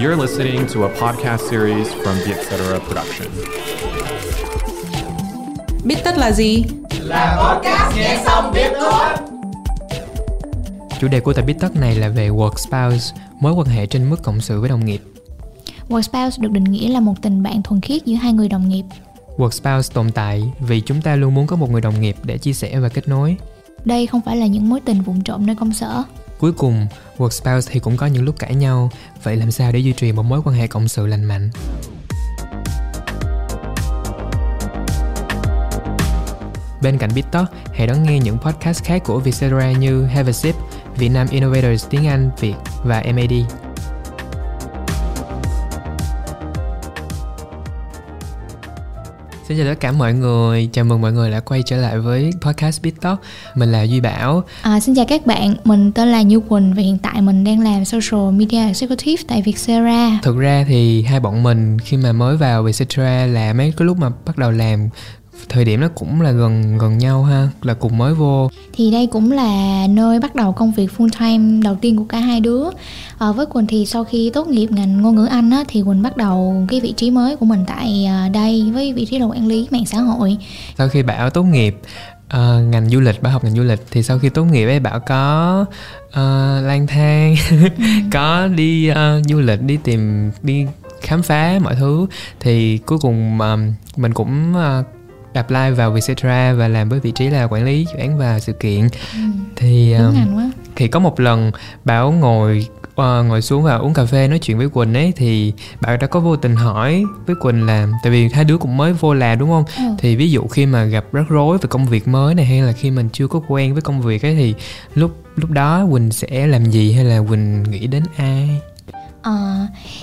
You're listening to a podcast series from the Etc. Production. Biết tất là gì? Chủ đề của tập Biết Tất này là về work spouse, mối quan hệ trên mức cộng sự với đồng nghiệp. Work spouse được định nghĩa là một tình bạn thuần khiết giữa hai người đồng nghiệp. Work spouse tồn tại vì chúng ta luôn muốn có một người đồng nghiệp để chia sẻ và kết nối. Đây không phải là những mối tình vụng trộm nơi công sở. Cuối cùng, work spouse thì cũng có những lúc cãi nhau, vậy làm sao để duy trì một mối quan hệ cộng sự lành mạnh? Bên cạnh BitTalk, hãy đón nghe những podcast khác của Vietcetera như Have a Sip, Vietnam Innovators tiếng Anh, Việt và MAD. Xin chào tất cả mọi người, chào mừng mọi người đã quay trở lại với podcast BitTalk. Mình là Duy Bảo. À, xin chào các bạn, mình tên là Như Quỳnh và hiện tại mình đang làm Social Media Executive tại Vietcetera. Thực ra thì hai bọn mình khi mà mới vào Vietcetera là mấy cái lúc mà bắt đầu làm thời điểm nó cũng là gần gần nhau ha là cùng mới vô Thì đây cũng là nơi bắt đầu công việc full time đầu tiên của cả hai đứa. À, với Quỳnh thì sau khi tốt nghiệp ngành ngôn ngữ Anh á, thì Quỳnh bắt đầu cái vị trí mới của mình tại à, đây với vị trí là quản lý mạng xã hội. sau khi bảo tốt nghiệp ờ, ngành du lịch bảo học ngành du lịch thì sau khi tốt nghiệp ấy bảo có ờ, lang thang có đi ờ, du lịch đi tìm đi khám phá mọi thứ thì cuối cùng ờ, mình cũng ờ, apply vào Vietcetera và làm với vị trí là quản lý dự án và sự kiện Ừ, thì đúng ngành quá. thì có một lần bảo ngồi ờ, ngồi xuống và uống cà phê nói chuyện với quỳnh ấy thì bảo đã có vô tình hỏi với quỳnh là tại vì hai đứa cũng mới vô làm đúng không Ừ. thì ví dụ khi mà gặp rắc rối về công việc mới này hay là khi mình chưa có quen với công việc ấy thì lúc lúc đó quỳnh sẽ làm gì hay là quỳnh nghĩ đến ai Ờ,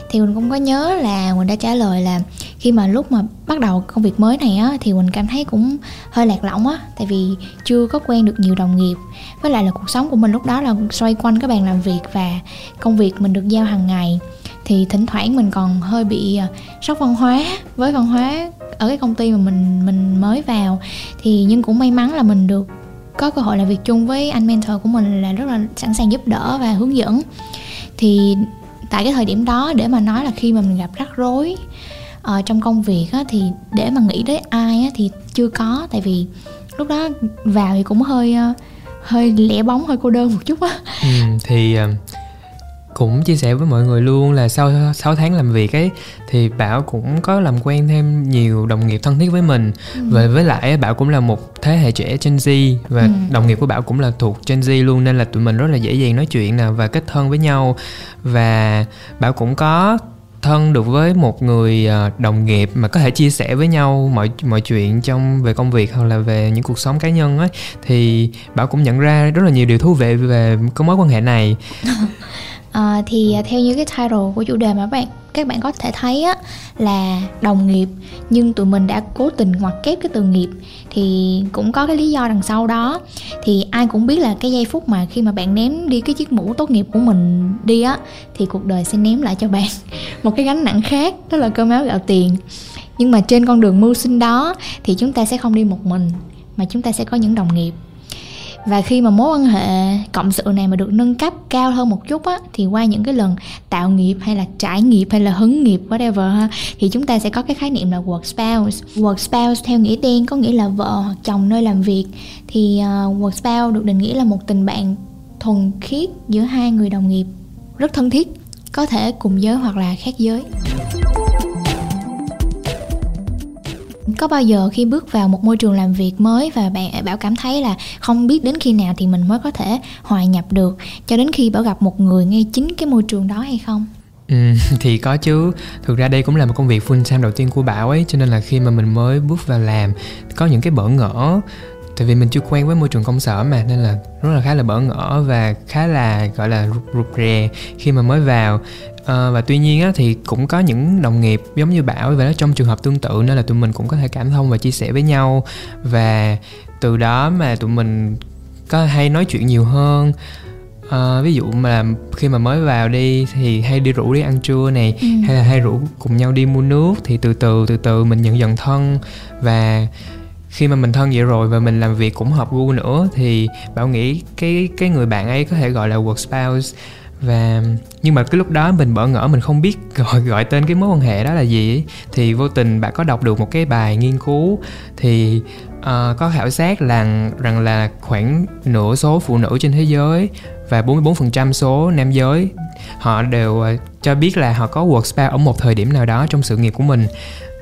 thì Quỳnh cũng có nhớ là Quỳnh đã trả lời là khi mà lúc mà bắt đầu công việc mới này á, thì Quỳnh cảm thấy cũng hơi lạc lõng á, tại vì chưa có quen được nhiều đồng nghiệp. Với lại là cuộc sống của mình lúc đó là xoay quanh cái bàn làm việc và công việc mình được giao hàng ngày. Thì thỉnh thoảng mình còn hơi bị à, sốc văn hóa với văn hóa ở cái công ty mà mình mình mới vào. Thì nhưng cũng may mắn là mình được có cơ hội làm việc chung với anh mentor của mình là rất là sẵn sàng giúp đỡ và hướng dẫn. Thì tại cái thời điểm đó để mà nói là khi mà mình gặp rắc rối ờ, trong công việc á, thì để mà nghĩ tới ai á, thì chưa có. Tại vì lúc đó vào thì cũng hơi ờ, hơi lẻ bóng hơi cô đơn một chút á. Ừ, thì ờ, cũng chia sẻ với mọi người luôn là sau 6 tháng làm việc ấy thì bảo cũng có làm quen thêm nhiều đồng nghiệp thân thiết với mình. Và với lại bảo cũng là một thế hệ trẻ Gen Z và Ừ. đồng nghiệp của bảo cũng là thuộc Gen Z luôn nên là tụi mình rất là dễ dàng nói chuyện nào và kết thân với nhau. Và bảo cũng có thân được với một người à, đồng nghiệp mà có thể chia sẻ với nhau mọi mọi chuyện trong, về công việc hoặc là về những cuộc sống cá nhân ấy, thì bảo cũng nhận ra rất là nhiều điều thú vị về cái mối quan hệ này. Ờ, thì à, theo như cái title của chủ đề mà các bạn các bạn có thể thấy á là đồng nghiệp nhưng tụi mình đã cố tình ngoặc kép cái từ nghiệp. Thì cũng có cái lý do đằng sau đó. Thì ai cũng biết là cái giây phút mà khi mà bạn ném đi cái chiếc mũ tốt nghiệp của mình đi á thì cuộc đời sẽ ném lại cho bạn một cái gánh nặng khác đó là cơm áo gạo tiền. Nhưng mà trên con đường mưu sinh đó thì chúng ta sẽ không đi một mình mà chúng ta sẽ có những đồng nghiệp và khi mà mối quan hệ cộng sự này mà được nâng cấp cao hơn một chút á thì qua những cái lần tạo nghiệp hay là trải nghiệp hay là hứng nghiệp whatever ha thì chúng ta sẽ có cái khái niệm là work spouse. Work spouse theo nghĩa đen có nghĩa là vợ hoặc chồng nơi làm việc. Thì uh, work spouse được định nghĩa là một tình bạn thuần khiết giữa hai người đồng nghiệp rất thân thiết có thể cùng giới hoặc là khác giới. Có bao giờ khi bước vào một môi trường làm việc mới và bạn bảo cảm thấy là không biết đến khi nào thì mình mới có thể hòa nhập được? Cho đến khi bảo gặp một người ngay chính cái môi trường đó hay không? Ừ, thì có chứ. Thực ra đây cũng là một công việc full time đầu tiên của bảo ấy cho nên là khi mà mình mới bước vào làm có những cái bỡ ngỡ. Tại vì mình chưa quen với môi trường công sở mà nên là rất là khá là bỡ ngỡ và khá là gọi là rụt, rụt rè khi mà mới vào. Ờ, và tuy nhiên á, thì cũng có những đồng nghiệp giống như bảo và nó trong trường hợp tương tự nên là tụi mình cũng có thể cảm thông và chia sẻ với nhau. Và từ đó mà tụi mình có hay nói chuyện nhiều hơn. Ờ, ví dụ mà khi mà mới vào đi thì hay đi rủ đi ăn trưa này Ừ. hay là hay rủ cùng nhau đi mua nước thì từ từ từ từ mình nhận dần thân. Và khi mà mình thân vậy rồi và mình làm việc cũng hợp gu nữa thì bảo nghĩ cái cái người bạn ấy có thể gọi là work spouse và nhưng mà cái lúc đó mình bỡ ngỡ mình không biết gọi gọi tên cái mối quan hệ đó là gì thì vô tình bạn có đọc được một cái bài nghiên cứu thì uh, có khảo sát là rằng là khoảng nửa số phụ nữ trên thế giới và 44% số nam giới họ đều ờ, cho biết là họ có work spa ở một thời điểm nào đó trong sự nghiệp của mình.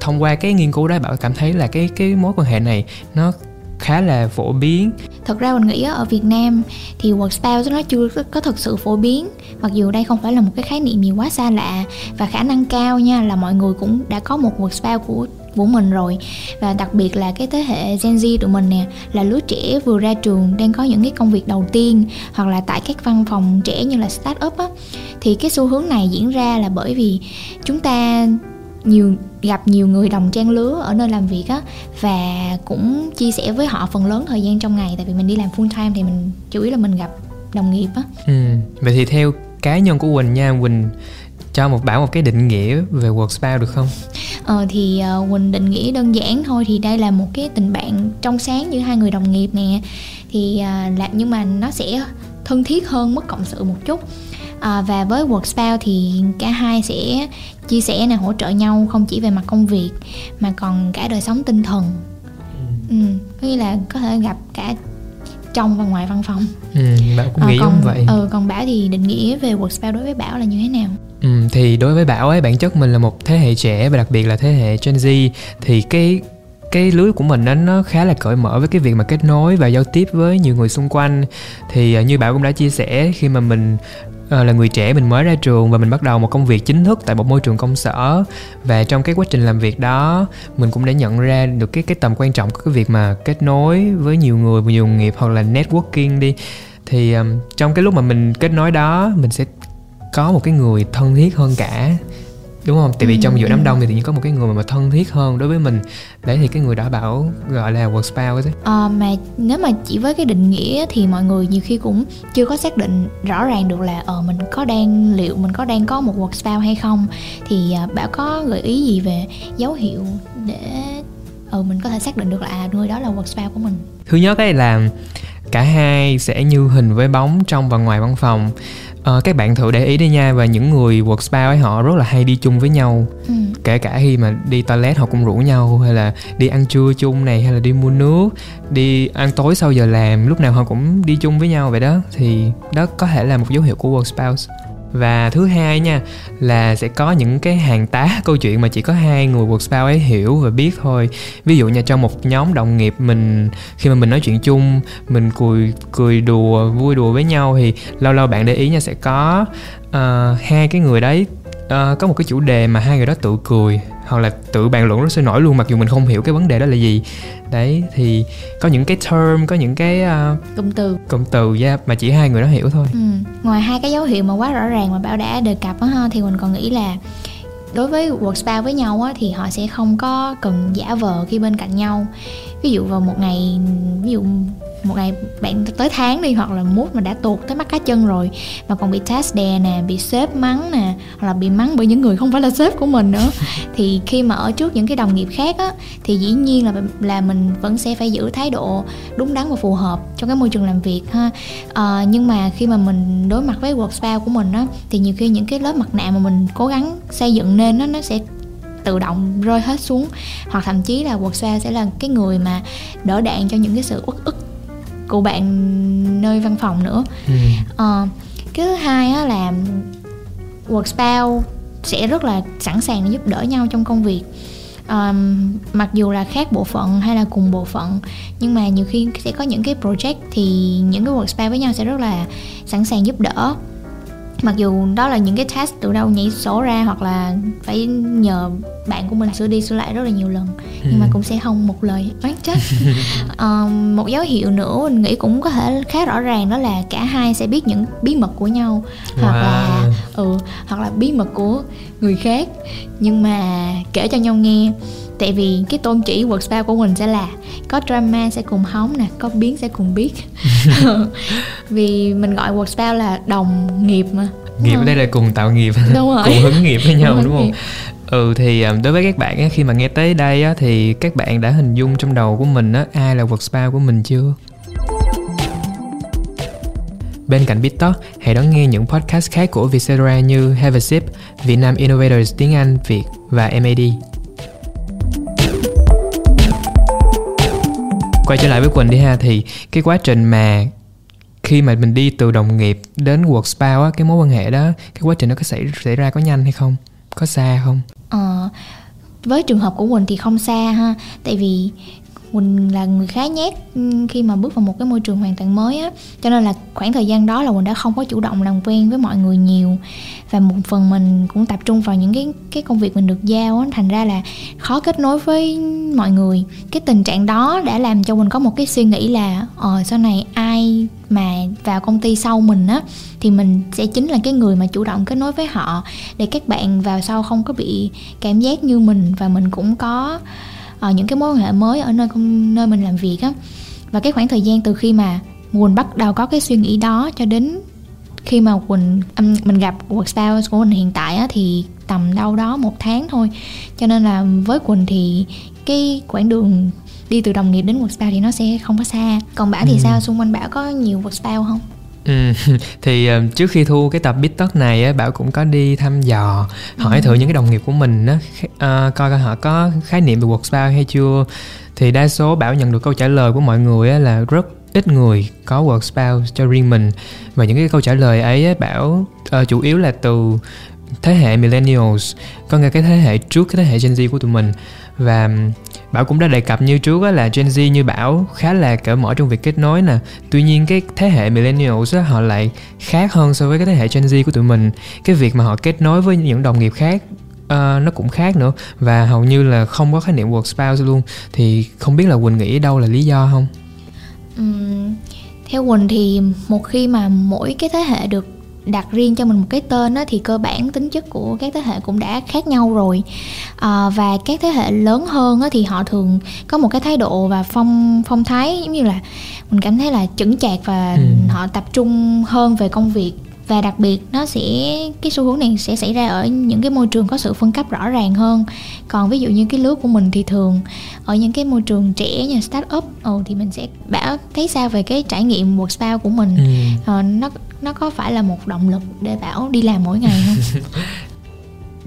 Thông qua cái nghiên cứu đó bạn cảm thấy là cái cái mối quan hệ này nó khá là phổ biến. Thật ra mình nghĩ ở Việt Nam thì work spa nó chưa có thực sự phổ biến. Mặc dù đây không phải là một cái khái niệm gì quá xa lạ và khả năng cao nha, là mọi người cũng đã có một work spa của của mình rồi. Và đặc biệt là cái thế hệ Gen Z tụi mình nè, là lứa trẻ vừa ra trường đang có những cái công việc đầu tiên hoặc là tại các văn phòng trẻ như là start up á, thì cái xu hướng này diễn ra là bởi vì chúng ta nhiều gặp nhiều người đồng trang lứa ở nơi làm việc á và cũng chia sẻ với họ phần lớn thời gian trong ngày tại vì mình đi làm full time thì mình chủ yếu là mình gặp đồng nghiệp á ừ. vậy thì theo cá nhân của quỳnh nha quỳnh cho một bảo một cái định nghĩa về work spa được không? Ờ thì uh, Quỳnh định nghĩa đơn giản thôi thì đây là một cái tình bạn trong sáng như hai người đồng nghiệp nè thì uh, là nhưng mà nó sẽ thân thiết hơn mất cộng sự một chút à, và với work spa thì cả hai sẽ chia sẻ này hỗ trợ nhau không chỉ về mặt công việc mà còn cả đời sống tinh thần. Ừ, có nghĩa là có thể gặp cả trong và ngoài văn phòng. Ừ, bảo cũng nghĩ à, còn, vậy. ừ, còn bảo thì định nghĩa về work spa đối với bảo là như thế nào? Ừ, thì đối với Bảo ấy bản chất mình là một thế hệ trẻ và đặc biệt là thế hệ Gen Z thì cái cái lưới của mình nó nó khá là cởi mở với cái việc mà kết nối và giao tiếp với nhiều người xung quanh. Thì uh, như bảo cũng đã chia sẻ khi mà mình Ờ, là người trẻ mình mới ra trường và mình bắt đầu một công việc chính thức tại một môi trường công sở. Và trong cái quá trình làm việc đó mình cũng đã nhận ra được cái cái tầm quan trọng của cái việc mà kết nối với nhiều người nhiều nghiệp hoặc là networking đi. Thì um, trong cái lúc mà mình kết nối đó mình sẽ có một cái người thân thiết hơn cả đúng không? Tại vì ừ, trong giữa đám ừ. đông thì tự nhiên có một cái người mà thân thiết hơn đối với mình. Đấy thì cái người đó bảo gọi là work spouse ấy. À, mà nếu mà chỉ với cái định nghĩa thì mọi người nhiều khi cũng chưa có xác định rõ ràng được là ờ mình có đang liệu mình có đang có một work spouse hay không. Thì uh, bảo có gợi ý gì về dấu hiệu để ừ mình có thể xác định được là à người đó là work spouse của mình? Thứ nhất ấy là cả hai sẽ như hình với bóng trong và ngoài văn phòng à, các bạn thử để ý đi nha và những người work spa ấy họ rất là hay đi chung với nhau. Ừ. kể cả khi mà đi toilet họ cũng rủ nhau hay là đi ăn trưa chung này hay là đi mua nước đi ăn tối sau giờ làm lúc nào họ cũng đi chung với nhau vậy đó. Thì đó có thể là một dấu hiệu của work spouse và thứ hai nha là sẽ có những cái hàng tá câu chuyện mà chỉ có hai người work spouse ấy hiểu và biết thôi. Ví dụ như trong một nhóm đồng nghiệp mình khi mà mình nói chuyện chung mình cười cười đùa vui đùa với nhau thì lâu lâu bạn để ý nha sẽ có uh, hai cái người đấy uh, có một cái chủ đề mà hai người đó tự cười hoặc là tự bàn luận rất sôi nổi luôn mặc dù mình không hiểu cái vấn đề đó là gì đấy thì có những cái term có những cái uh, cụm từ cụm từ yeah, mà chỉ hai người đó hiểu thôi ừ. ngoài hai cái dấu hiệu mà quá rõ ràng mà bảo đã đề cập ha thì mình còn nghĩ là đối với work spa với nhau á, thì họ sẽ không có cần giả vờ khi bên cạnh nhau ví dụ vào một ngày ví dụ một ngày bạn tới tháng đi hoặc là mút mà đã tuột tới mắt cá chân rồi mà còn bị test đè nè bị sếp mắng nè hoặc là bị mắng bởi những người không phải là sếp của mình nữa. Thì khi mà ở trước những cái đồng nghiệp khác á thì dĩ nhiên là là mình vẫn sẽ phải giữ thái độ đúng đắn và phù hợp trong cái môi trường làm việc ha. À, nhưng mà khi mà mình đối mặt với work spa của mình á thì nhiều khi những cái lớp mặt nạ mà mình cố gắng xây dựng nên nó nó sẽ tự động rơi hết xuống. Hoặc thậm chí là work spa sẽ là cái người mà đỡ đạn cho những cái sự uất ức của bạn nơi văn phòng nữa. Ừ. à, cái thứ hai á là work spouse sẽ rất là sẵn sàng để giúp đỡ nhau trong công việc. Um, mặc dù là khác bộ phận hay là cùng bộ phận nhưng mà nhiều khi sẽ có những cái project thì những cái work spouse với nhau sẽ rất là sẵn sàng giúp đỡ mặc dù đó là những cái task từ đâu nhảy sổ ra hoặc là phải nhờ bạn của mình sửa đi sửa lại rất là nhiều lần nhưng mà ừ. cũng sẽ không một lời oán trách uh, một dấu hiệu nữa mình nghĩ cũng có thể khá rõ ràng đó là cả hai sẽ biết những bí mật của nhau hoặc wow. là ừ hoặc là bí mật của người khác nhưng mà kể cho nhau nghe tại vì cái tôn chỉ work spa của mình sẽ là có drama sẽ cùng hóng nè có biến sẽ cùng biết. Vì mình gọi work spa là đồng nghiệp mà. Nghiệp ở đây là cùng tạo nghiệp. Đúng rồi. Cùng hướng nghiệp với nhau đúng, đúng không? Ừ thì à, đối với các bạn á, khi mà nghe tới đây á, thì các bạn đã hình dung trong đầu của mình á, ai là work spa của mình chưa? Bên cạnh BitTalk, hãy đón nghe những podcast khác của Vietcetera như Have a Sip, Vietnam Innovators tiếng Anh, Việt và MAD. Quay trở lại với Quỳnh đi ha. Thì cái quá trình mà khi mà mình đi từ đồng nghiệp đến work spa á cái mối quan hệ đó cái quá trình nó có xảy xảy ra có nhanh hay không? Có xa không? Ờ, với trường hợp của Quỳnh thì không xa ha. Tại vì Quỳnh là người khá nhát khi mà bước vào một cái môi trường hoàn toàn mới á. Cho nên là khoảng thời gian đó là Quỳnh đã không có chủ động làm quen với mọi người nhiều. Và một phần mình cũng tập trung vào những cái cái công việc mình được giao á, thành ra là khó kết nối với mọi người. Cái tình trạng đó đã làm cho Quỳnh có một cái suy nghĩ là ờ sau này ai mà vào công ty sau mình á, thì mình sẽ chính là cái người mà chủ động kết nối với họ, để các bạn vào sau không có bị cảm giác như mình. Và mình cũng có ờ, những cái mối quan hệ mới ở nơi công nơi mình làm việc á. Và cái khoảng thời gian từ khi mà Quỳnh bắt đầu có cái suy nghĩ đó cho đến khi mà Quỳnh um, mình gặp work spouse của mình hiện tại á, thì tầm đâu đó một tháng thôi. Cho nên là với Quỳnh thì cái quãng đường đi từ đồng nghiệp đến work spouse thì nó sẽ không có xa. Còn Bảo thì Ừ. sao? Xung quanh Bảo có nhiều work spouse không Ừ, thì ờ, trước khi thu cái tập BitTalk này á, Bảo cũng có đi thăm dò hỏi thử những cái đồng nghiệp của mình á, ờ, coi coi họ có khái niệm về workspace hay chưa. Thì đa số Bảo nhận được câu trả lời của mọi người á, là rất ít người có workspace cho riêng mình. Và những cái câu trả lời ấy á, Bảo ờ, chủ yếu là từ thế hệ millennials có nghĩa cái thế hệ trước cái thế hệ Gen Z của tụi mình. Và Bảo cũng đã đề cập như trước á, là Gen Z như Bảo khá là cởi mở trong việc kết nối nè. Tuy nhiên cái thế hệ millennials á, họ lại khác hơn so với cái thế hệ Gen Z của tụi mình. Cái việc mà họ kết nối với những đồng nghiệp khác uh, nó cũng khác nữa. Và hầu như là không có khái niệm work spouse luôn. Thì không biết là Quỳnh nghĩ đâu là lý do không? Uhm, theo Quỳnh thì một khi mà mỗi cái thế hệ được đặt riêng cho mình một cái tên á, thì cơ bản tính chất của các thế hệ cũng đã khác nhau rồi à, và các thế hệ lớn hơn á, thì họ thường có một cái thái độ và phong phong thái giống như là mình cảm thấy là chững chạc và Ừ. họ tập trung hơn về công việc và đặc biệt nó sẽ cái xu hướng này sẽ xảy ra ở những cái môi trường có sự phân cấp rõ ràng hơn. Còn ví dụ như cái lứa của mình thì thường ở những cái môi trường trẻ như start up ồ thì mình sẽ bảo thấy sao về cái trải nghiệm work spa của mình. Ừ. Ờ, nó nó có phải là một động lực để bảo đi làm mỗi ngày không?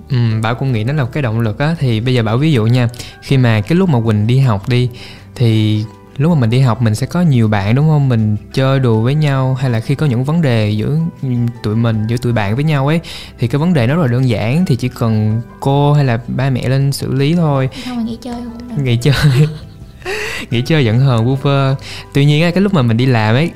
Ừ, Bảo cũng nghĩ nó là một cái động lực á. Thì bây giờ Bảo ví dụ nha khi mà cái lúc mà Quỳnh đi học đi thì lúc mà mình đi học mình sẽ có nhiều bạn đúng không? Mình chơi đùa với nhau hay là khi có những vấn đề giữa tụi mình giữa tụi bạn với nhau ấy thì cái vấn đề nó rất là đơn giản thì chỉ cần cô hay là ba mẹ lên xử lý thôi. Không mà nghỉ chơi không? Nghỉ chơi. Nghỉ chơi giận hờn vu vơ. Tuy nhiên cái lúc mà mình đi làm ấy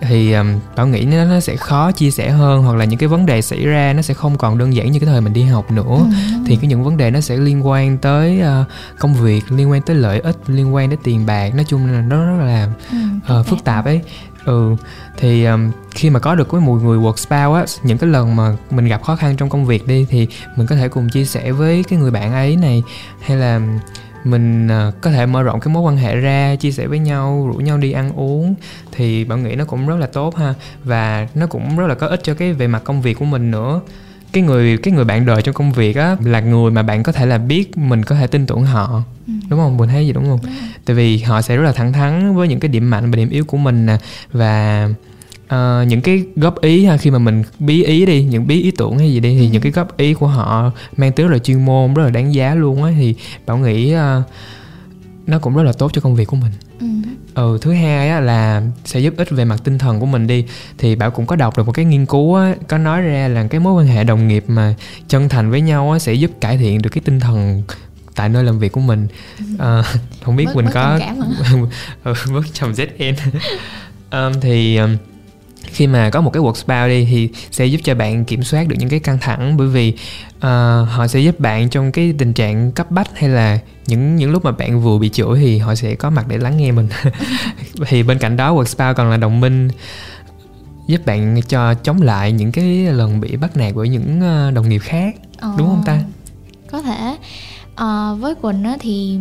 thì um, bảo nghĩ nó, nó sẽ khó chia sẻ hơn hoặc là những cái vấn đề xảy ra nó sẽ không còn đơn giản như cái thời mình đi học nữa. Ừ, thì cái những vấn đề nó sẽ liên quan tới ờ, công việc liên quan tới lợi ích liên quan đến tiền bạc nói chung là nó rất là ừ, ờ, phức tạp ấy. Ừ thì um, khi mà có được cái một người work spouse á những cái lần mà mình gặp khó khăn trong công việc đi thì mình có thể cùng chia sẻ với cái người bạn ấy này hay là mình ờ, có thể mở rộng cái mối quan hệ ra chia sẻ với nhau rủ nhau đi ăn uống thì bạn nghĩ nó cũng rất là tốt ha. Và nó cũng rất là có ích cho cái về mặt công việc của mình nữa. Cái người cái người bạn đời trong công việc á là người mà bạn có thể là biết mình có thể tin tưởng họ. Ừ. đúng không? Mình thấy gì đúng không? Đúng tại vì họ sẽ rất là thẳng thắn với những cái điểm mạnh và điểm yếu của mình nè. Và ờ, những cái góp ý ha khi mà mình bí ý đi những bí ý tưởng hay gì đi thì Ừ. những cái góp ý của họ mang tới rất là chuyên môn rất là đáng giá luôn á. Thì bảo nghĩ ờ, nó cũng rất là tốt cho công việc của mình. Ừ. ừ thứ hai á là sẽ giúp ích về mặt tinh thần của mình đi. Thì bảo cũng có đọc được một cái nghiên cứu á có nói ra là cái mối quan hệ đồng nghiệp mà chân thành với nhau á sẽ giúp cải thiện được cái tinh thần tại nơi làm việc của mình. Ờ, không biết Bớt- mình bớt có trầm ừ, bớt chồng ZN um, thì um, khi mà có một cái work spa đi thì sẽ giúp cho bạn kiểm soát được những cái căng thẳng. Bởi vì ờ, họ sẽ giúp bạn trong cái tình trạng cấp bách hay là những những lúc mà bạn vừa bị chửi thì họ sẽ có mặt để lắng nghe mình. Thì bên cạnh đó work spa còn là đồng minh giúp bạn cho chống lại những cái lần bị bắt nạt bởi những ờ, đồng nghiệp khác. Ờ, đúng không ta? có thể. Ờ, với quỳnh á thì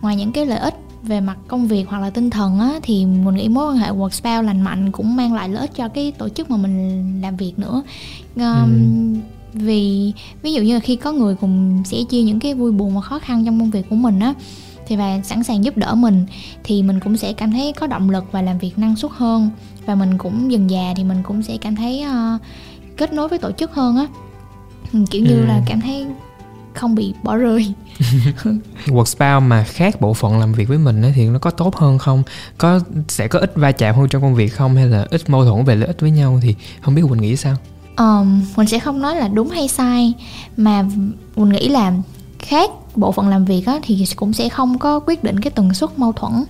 ngoài những cái lợi ích về mặt công việc hoặc là tinh thần á thì mình nghĩ mối quan hệ work spouse lành mạnh cũng mang lại lợi ích cho cái tổ chức mà mình làm việc nữa. Um, vì ví dụ như là khi có người cùng sẻ chia những cái vui buồn và khó khăn trong công việc của mình á thì và sẵn sàng giúp đỡ mình thì mình cũng sẽ cảm thấy có động lực và làm việc năng suất hơn. Và mình cũng dần già thì mình cũng sẽ cảm thấy uh, kết nối với tổ chức hơn á. Kiểu như ừ. là cảm thấy không bị bỏ rơi. Workspace mà khác bộ phận làm việc với mình ấy, thì nó có tốt hơn không? Có sẽ có ít va chạm hơn trong công việc không? Hay là ít mâu thuẫn về lợi ích với nhau thì không biết quỳnh nghĩ sao? Um, mình sẽ không nói là đúng hay sai mà mình nghĩ là khác bộ phận làm việc á, thì cũng sẽ không có quyết định cái tần suất mâu thuẫn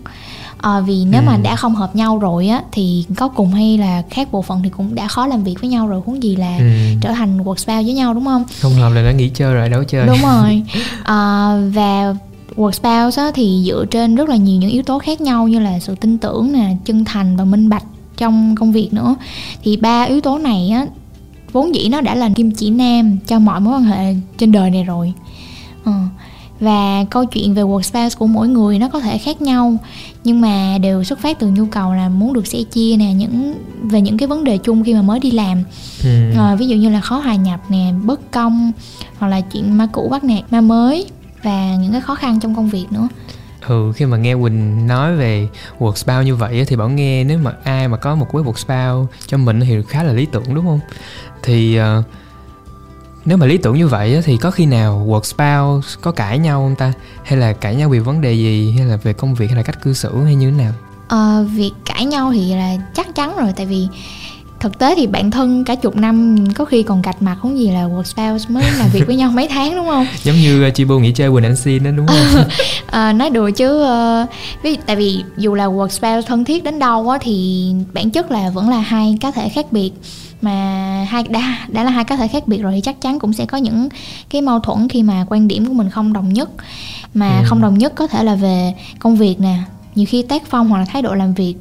à, vì nếu ừ. mà đã không hợp nhau rồi á thì có cùng hay là khác bộ phận thì cũng đã khó làm việc với nhau rồi huống gì là ừ. trở thành work spouse với nhau đúng không? Không hợp là đã nghỉ chơi rồi đâu chơi. Đúng rồi. À, và work spouse á, thì dựa trên rất là nhiều những yếu tố khác nhau như là sự tin tưởng nè chân thành và minh bạch trong công việc nữa. Thì ba yếu tố này á vốn dĩ nó đã là kim chỉ nam cho mọi mối quan hệ trên đời này rồi. Ừ và câu chuyện về workspace của mỗi người nó có thể khác nhau. Nhưng mà đều xuất phát từ nhu cầu là muốn được sẻ chia nè những về những cái vấn đề chung khi mà mới đi làm. Ừ. à, ví dụ như là khó hòa nhập nè bất công hoặc là chuyện ma cũ bắt nạt ma mới và những cái khó khăn trong công việc nữa. Ừ khi mà nghe quỳnh nói về workspace như vậy thì bảo nghe nếu mà ai mà có một cái workspace cho mình thì khá là lý tưởng đúng không? Thì uh, nếu mà lý tưởng như vậy thì có khi nào work spouse có cãi nhau không ta? Hay là cãi nhau vì vấn đề gì? Hay là về công việc? Hay là cách cư xử? Hay như thế nào? Ờ, việc cãi nhau thì là chắc chắn rồi. Tại vì thực tế thì bạn thân cả chục năm có khi còn gạch mặt không gì là work spouse mới làm việc với nhau mấy tháng đúng không? Giống như uh, Chibo nghỉ chơi Quỳnh Anh Xin đó đúng không? À, nói đùa chứ uh, ví, tại vì dù là work spouse thân thiết đến đâu á thì bản chất là vẫn là hai cá thể khác biệt mà hai đã đã là hai cá thể khác biệt rồi thì chắc chắn cũng sẽ có những cái mâu thuẫn khi mà quan điểm của mình không đồng nhất mà ừ. không đồng nhất có thể là về công việc nè nhiều khi tác phong hoặc là thái độ làm việc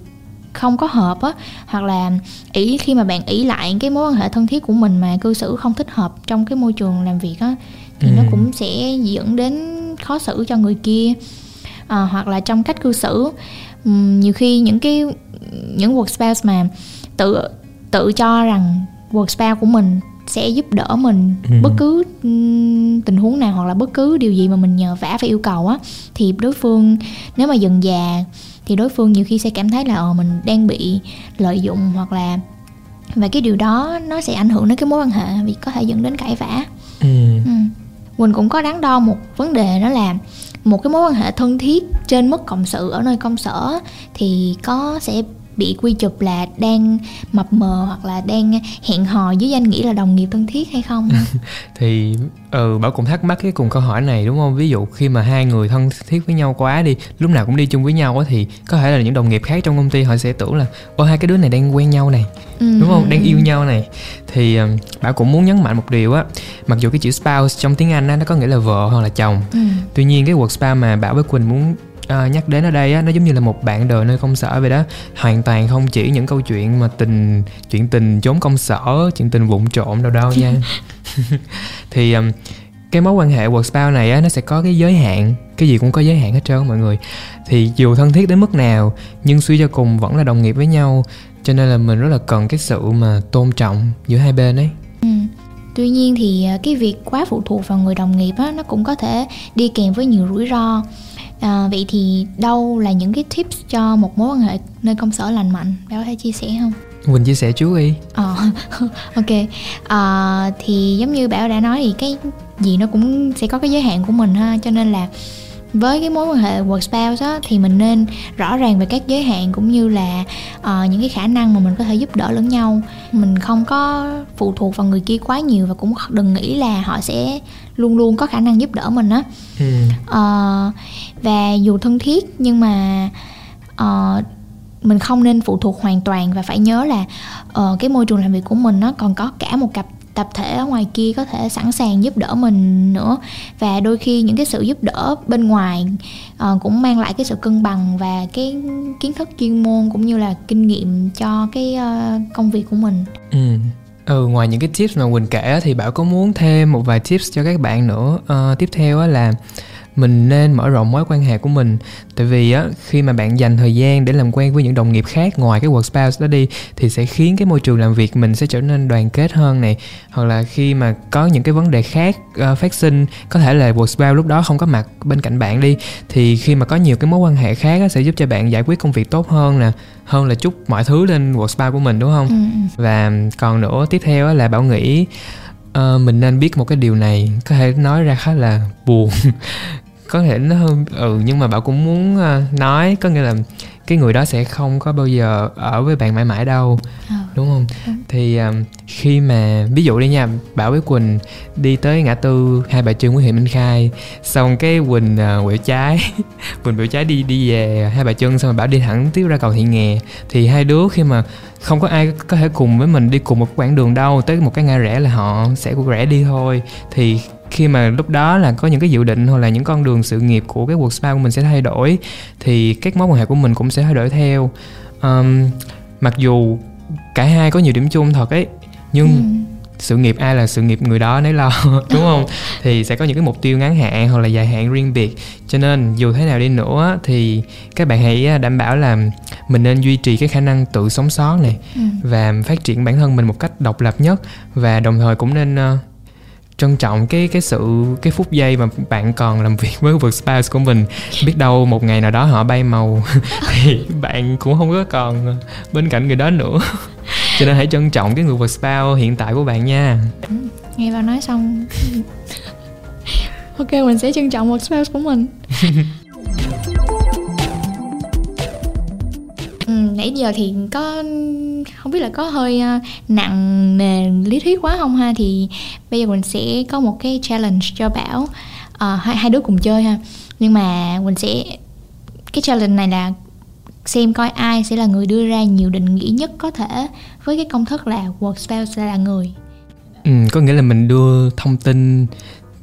không có hợp á hoặc là ý khi mà bạn ý lại cái mối quan hệ thân thiết của mình mà cư xử không thích hợp trong cái môi trường làm việc á thì ừ. nó cũng sẽ dẫn đến khó xử cho người kia à, hoặc là trong cách cư xử um, nhiều khi những cái những workspace mà tự tự cho rằng work spouse của mình sẽ giúp đỡ mình ừ. bất cứ tình huống nào hoặc là bất cứ điều gì mà mình nhờ vả phải yêu cầu á thì đối phương nếu mà dần già thì đối phương nhiều khi sẽ cảm thấy là ờ mình đang bị lợi dụng hoặc là và cái điều đó nó sẽ ảnh hưởng đến cái mối quan hệ vì có thể dẫn đến cãi vã ừ. Ừ. Quỳnh cũng có đắn đo một vấn đề đó là một cái mối quan hệ thân thiết trên mức cộng sự ở nơi công sở thì có sẽ bị quy chụp là đang mập mờ hoặc là đang hẹn hò với danh nghĩa là đồng nghiệp thân thiết hay không? Thì ừ bảo cũng thắc mắc cái cùng câu hỏi này đúng không? Ví dụ khi mà hai người thân thiết với nhau quá đi lúc nào cũng đi chung với nhau á thì có thể là những đồng nghiệp khác trong công ty họ sẽ tưởng là ô hai cái đứa này đang quen nhau này ừ. đúng không? Đang yêu nhau này. Thì um, bảo cũng muốn nhấn mạnh một điều á mặc dù cái chữ spouse trong tiếng anh á nó có nghĩa là vợ hoặc là chồng. Ừ. tuy nhiên cái word spouse mà bảo với quỳnh muốn à, nhắc đến ở đây á nó giống như là một bạn đời nơi công sở vậy đó. Hoàn toàn không chỉ những câu chuyện mà tình chuyện tình trốn công sở chuyện tình vụng trộm đâu đâu nha. Thì um, cái mối quan hệ work này á nó sẽ có cái giới hạn. Cái gì cũng có giới hạn hết trơn mọi người. Thì dù thân thiết đến mức nào nhưng suy cho cùng vẫn là đồng nghiệp với nhau. Cho nên là mình rất là cần cái sự mà tôn trọng giữa hai bên ấy. Ừ. tuy nhiên thì ờ, cái việc quá phụ thuộc vào người đồng nghiệp á nó cũng có thể đi kèm với nhiều rủi ro à, vậy thì đâu là những cái tips cho một mối quan hệ nơi công sở lành mạnh? Bạn có thể chia sẻ không? Quỳnh chia sẻ chú đi Ờ, ok. À, Thì giống như Bảo đã nói thì cái gì nó cũng sẽ có cái giới hạn của mình ha. Cho nên là với cái mối quan hệ work spouse á, thì mình nên rõ ràng về các giới hạn cũng như là uh, những cái khả năng mà mình có thể giúp đỡ lẫn nhau. Mình không có phụ thuộc vào người kia quá nhiều và cũng đừng nghĩ là họ sẽ luôn luôn có khả năng giúp đỡ mình á. Ừ. uh, và dù thân thiết nhưng mà uh, mình không nên phụ thuộc hoàn toàn và phải nhớ là uh, cái môi trường làm việc của mình nó còn có cả một cặp tập thể ở ngoài kia có thể sẵn sàng giúp đỡ mình nữa. Và đôi khi những cái sự giúp đỡ bên ngoài uh, cũng mang lại cái sự cân bằng và cái kiến thức chuyên môn cũng như là kinh nghiệm cho cái uh, công việc của mình. Ừ. Ừ ngoài những cái tips mà quỳnh kể thì bảo có muốn thêm một vài tips cho các bạn nữa. Uh, tiếp theo là mình nên mở rộng mối quan hệ của mình tại vì á khi mà bạn dành thời gian để làm quen với những đồng nghiệp khác ngoài cái work spouse đó đi thì sẽ khiến cái môi trường làm việc mình sẽ trở nên đoàn kết hơn này hoặc là khi mà có những cái vấn đề khác uh, phát sinh có thể là work spouse lúc đó không có mặt bên cạnh bạn đi thì khi mà có nhiều cái mối quan hệ khác á, sẽ giúp cho bạn giải quyết công việc tốt hơn nè hơn là chút mọi thứ lên work spouse của mình đúng không ừ. ừ. và còn nữa tiếp theo á, là bảo nghĩ à, mình nên biết một cái điều này có thể nói ra khá là buồn có thể nó hơi ừ nhưng mà bảo cũng muốn uh, nói có nghĩa là cái người đó sẽ không có bao giờ ở với bạn mãi mãi đâu à đúng không? Ừ. thì um, khi mà ví dụ đi nha bảo với quỳnh đi tới ngã tư hai bà trưng với huyện minh khai xong cái quỳnh uh, quẹo trái quỳnh quẹo trái đi đi về hai bà trưng xong rồi bảo đi thẳng tiếp ra cầu thị nghè. Thì hai đứa khi mà không có ai có thể cùng với mình đi cùng một quãng đường đâu tới một cái ngã rẽ là họ sẽ rẽ đi thôi. Thì khi mà lúc đó là có những cái dự định hoặc là những con đường sự nghiệp của cái cuộc spa của mình sẽ thay đổi thì các mối quan hệ của mình cũng sẽ thay đổi theo. Um, mặc dù cả hai có nhiều điểm chung thật ấy nhưng ừ. sự nghiệp ai là sự nghiệp người đó nấy lo đúng không thì sẽ có những cái mục tiêu ngắn hạn hoặc là dài hạn riêng biệt cho nên dù thế nào đi nữa thì các bạn hãy đảm bảo là mình nên duy trì cái khả năng tự sống sót này ừ. và phát triển bản thân mình một cách độc lập nhất và đồng thời cũng nên uh, trân trọng cái cái sự cái phút giây mà bạn còn làm việc với work spouse của mình. Biết đâu một ngày nào đó họ bay màu thì bạn cũng không có còn bên cạnh người đó nữa. Cho nên hãy trân trọng cái người work spouse hiện tại của bạn nha. Ừ, nghe vào nói xong. Ok mình sẽ trân trọng work spouse của mình nãy giờ thì có không biết là có hơi uh, nặng nề lý thuyết quá không ha? Thì bây giờ mình sẽ có một cái challenge cho bảo. Uh, hai hai đứa cùng chơi ha. Nhưng mà mình sẽ cái challenge này là xem coi ai sẽ là người đưa ra nhiều định nghĩa nhất có thể với cái công thức là work spouse là người. Ừ, có nghĩa là mình đưa thông tin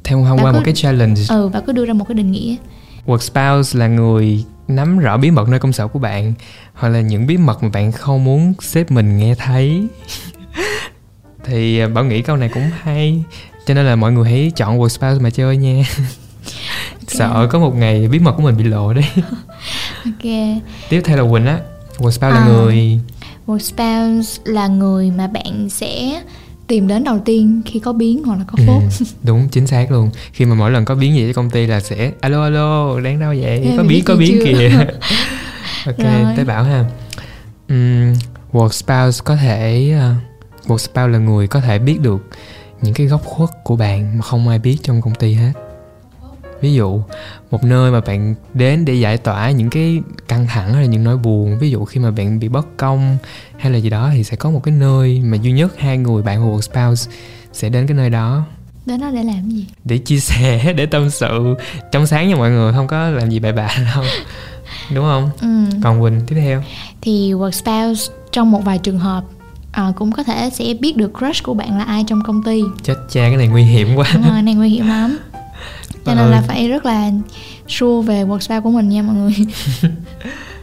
theo thông qua một cái challenge. Ừ và cứ đưa ra một cái định nghĩa. Work spouse là người nắm rõ bí mật nơi công sở của bạn hoặc là những bí mật mà bạn không muốn sếp mình nghe thấy. Thì à, bảo nghĩ câu này cũng hay cho nên là mọi người hãy chọn work spouse mà chơi nha. Okay. sợ có một ngày bí mật của mình bị lộ đấy. Ok. Tiếp theo là quỳnh á. Work spouse à, là người. Work spouse là người mà bạn sẽ tìm đến đầu tiên khi có biến hoặc là có phốt. ừ, đúng chính xác luôn. Khi mà mỗi lần có biến gì cho công ty là sẽ alo alo đang đâu vậy? Ê, có biến có biến chưa? kìa. Ok Rồi. tới bảo ha. Um, work spouse có thể uh, work spouse là người có thể biết được những cái góc khuất của bạn mà không ai biết trong công ty hết ví dụ một nơi mà bạn đến để giải tỏa những cái căng thẳng hay là những nỗi buồn ví dụ khi mà bạn bị bất công hay là gì đó thì sẽ có một cái nơi mà duy nhất hai người bạn hoặc spouse sẽ đến cái nơi đó. Đến đó để làm gì? Để chia sẻ để tâm sự trong sáng nha mọi người không có làm gì bậy bạ đâu. Đúng không? Ừ. còn quỳnh tiếp theo. Thì work spouse trong một vài trường hợp à, cũng có thể sẽ biết được crush của bạn là ai trong công ty. Chết cha cái này nguy hiểm quá. Đúng rồi, này nguy hiểm lắm cho nên là phải rất là sure về work spouse của mình nha mọi người.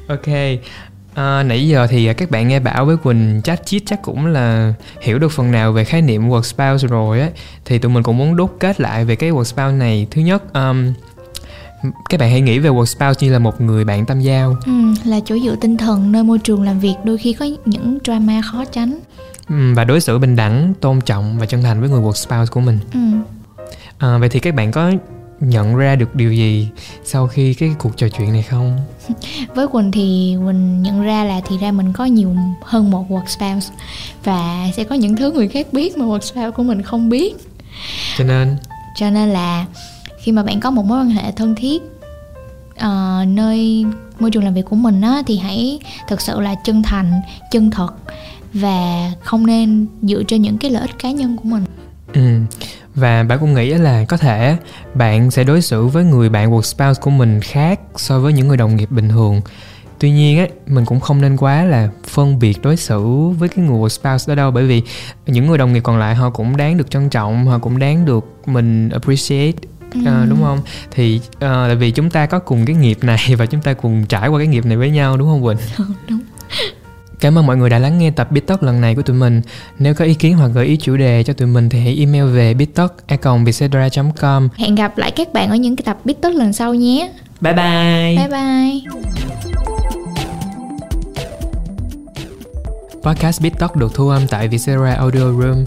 Ok. À, nãy giờ thì các bạn nghe Bảo với Quỳnh chat chít chắc cũng là hiểu được phần nào về khái niệm work spouse rồi á. Thì tụi mình cũng muốn đúc kết lại về cái work spouse này. Thứ nhất um, các bạn hãy nghĩ về work spouse như là một người bạn tâm giao. Ừ, là chỗ dựa tinh thần nơi môi trường làm việc đôi khi có những drama khó tránh. Ừ, và đối xử bình đẳng tôn trọng và chân thành với người work spouse của mình. Ừ. à, vậy thì các bạn có nhận ra được điều gì sau khi cái cuộc trò chuyện này không? Với quỳnh thì quỳnh nhận ra là thì ra mình có nhiều hơn một work spouse và sẽ có những thứ người khác biết mà work spouse của mình không biết. Cho nên? Cho nên là khi mà bạn có một mối quan hệ thân thiết uh, nơi môi trường làm việc của mình á thì hãy thực sự là chân thành chân thật và không nên dựa trên những cái lợi ích cá nhân của mình. Ừ và bạn cũng nghĩ là có thể bạn sẽ đối xử với người bạn work spouse của mình khác so với những người đồng nghiệp bình thường. Tuy nhiên ấy mình cũng không nên quá là phân biệt đối xử với cái người spouse đó đâu bởi vì những người đồng nghiệp còn lại họ cũng đáng được trân trọng họ cũng đáng được mình appreciate Ừ. À, đúng không? Thì uh, tại vì chúng ta có cùng cái nghiệp này và chúng ta cùng trải qua cái nghiệp này với nhau đúng không quỳnh? Đúng Cảm ơn mọi người đã lắng nghe tập Bít Talk lần này của tụi mình. Nếu có ý kiến hoặc gợi ý chủ đề cho tụi mình thì hãy email về bittalk@vietcetera.com. Hẹn gặp lại các bạn ở những cái tập Bít Tất lần sau nhé. Bye bye. Bye bye. Podcast Bít Talk được thu âm tại Vietcetera Audio Room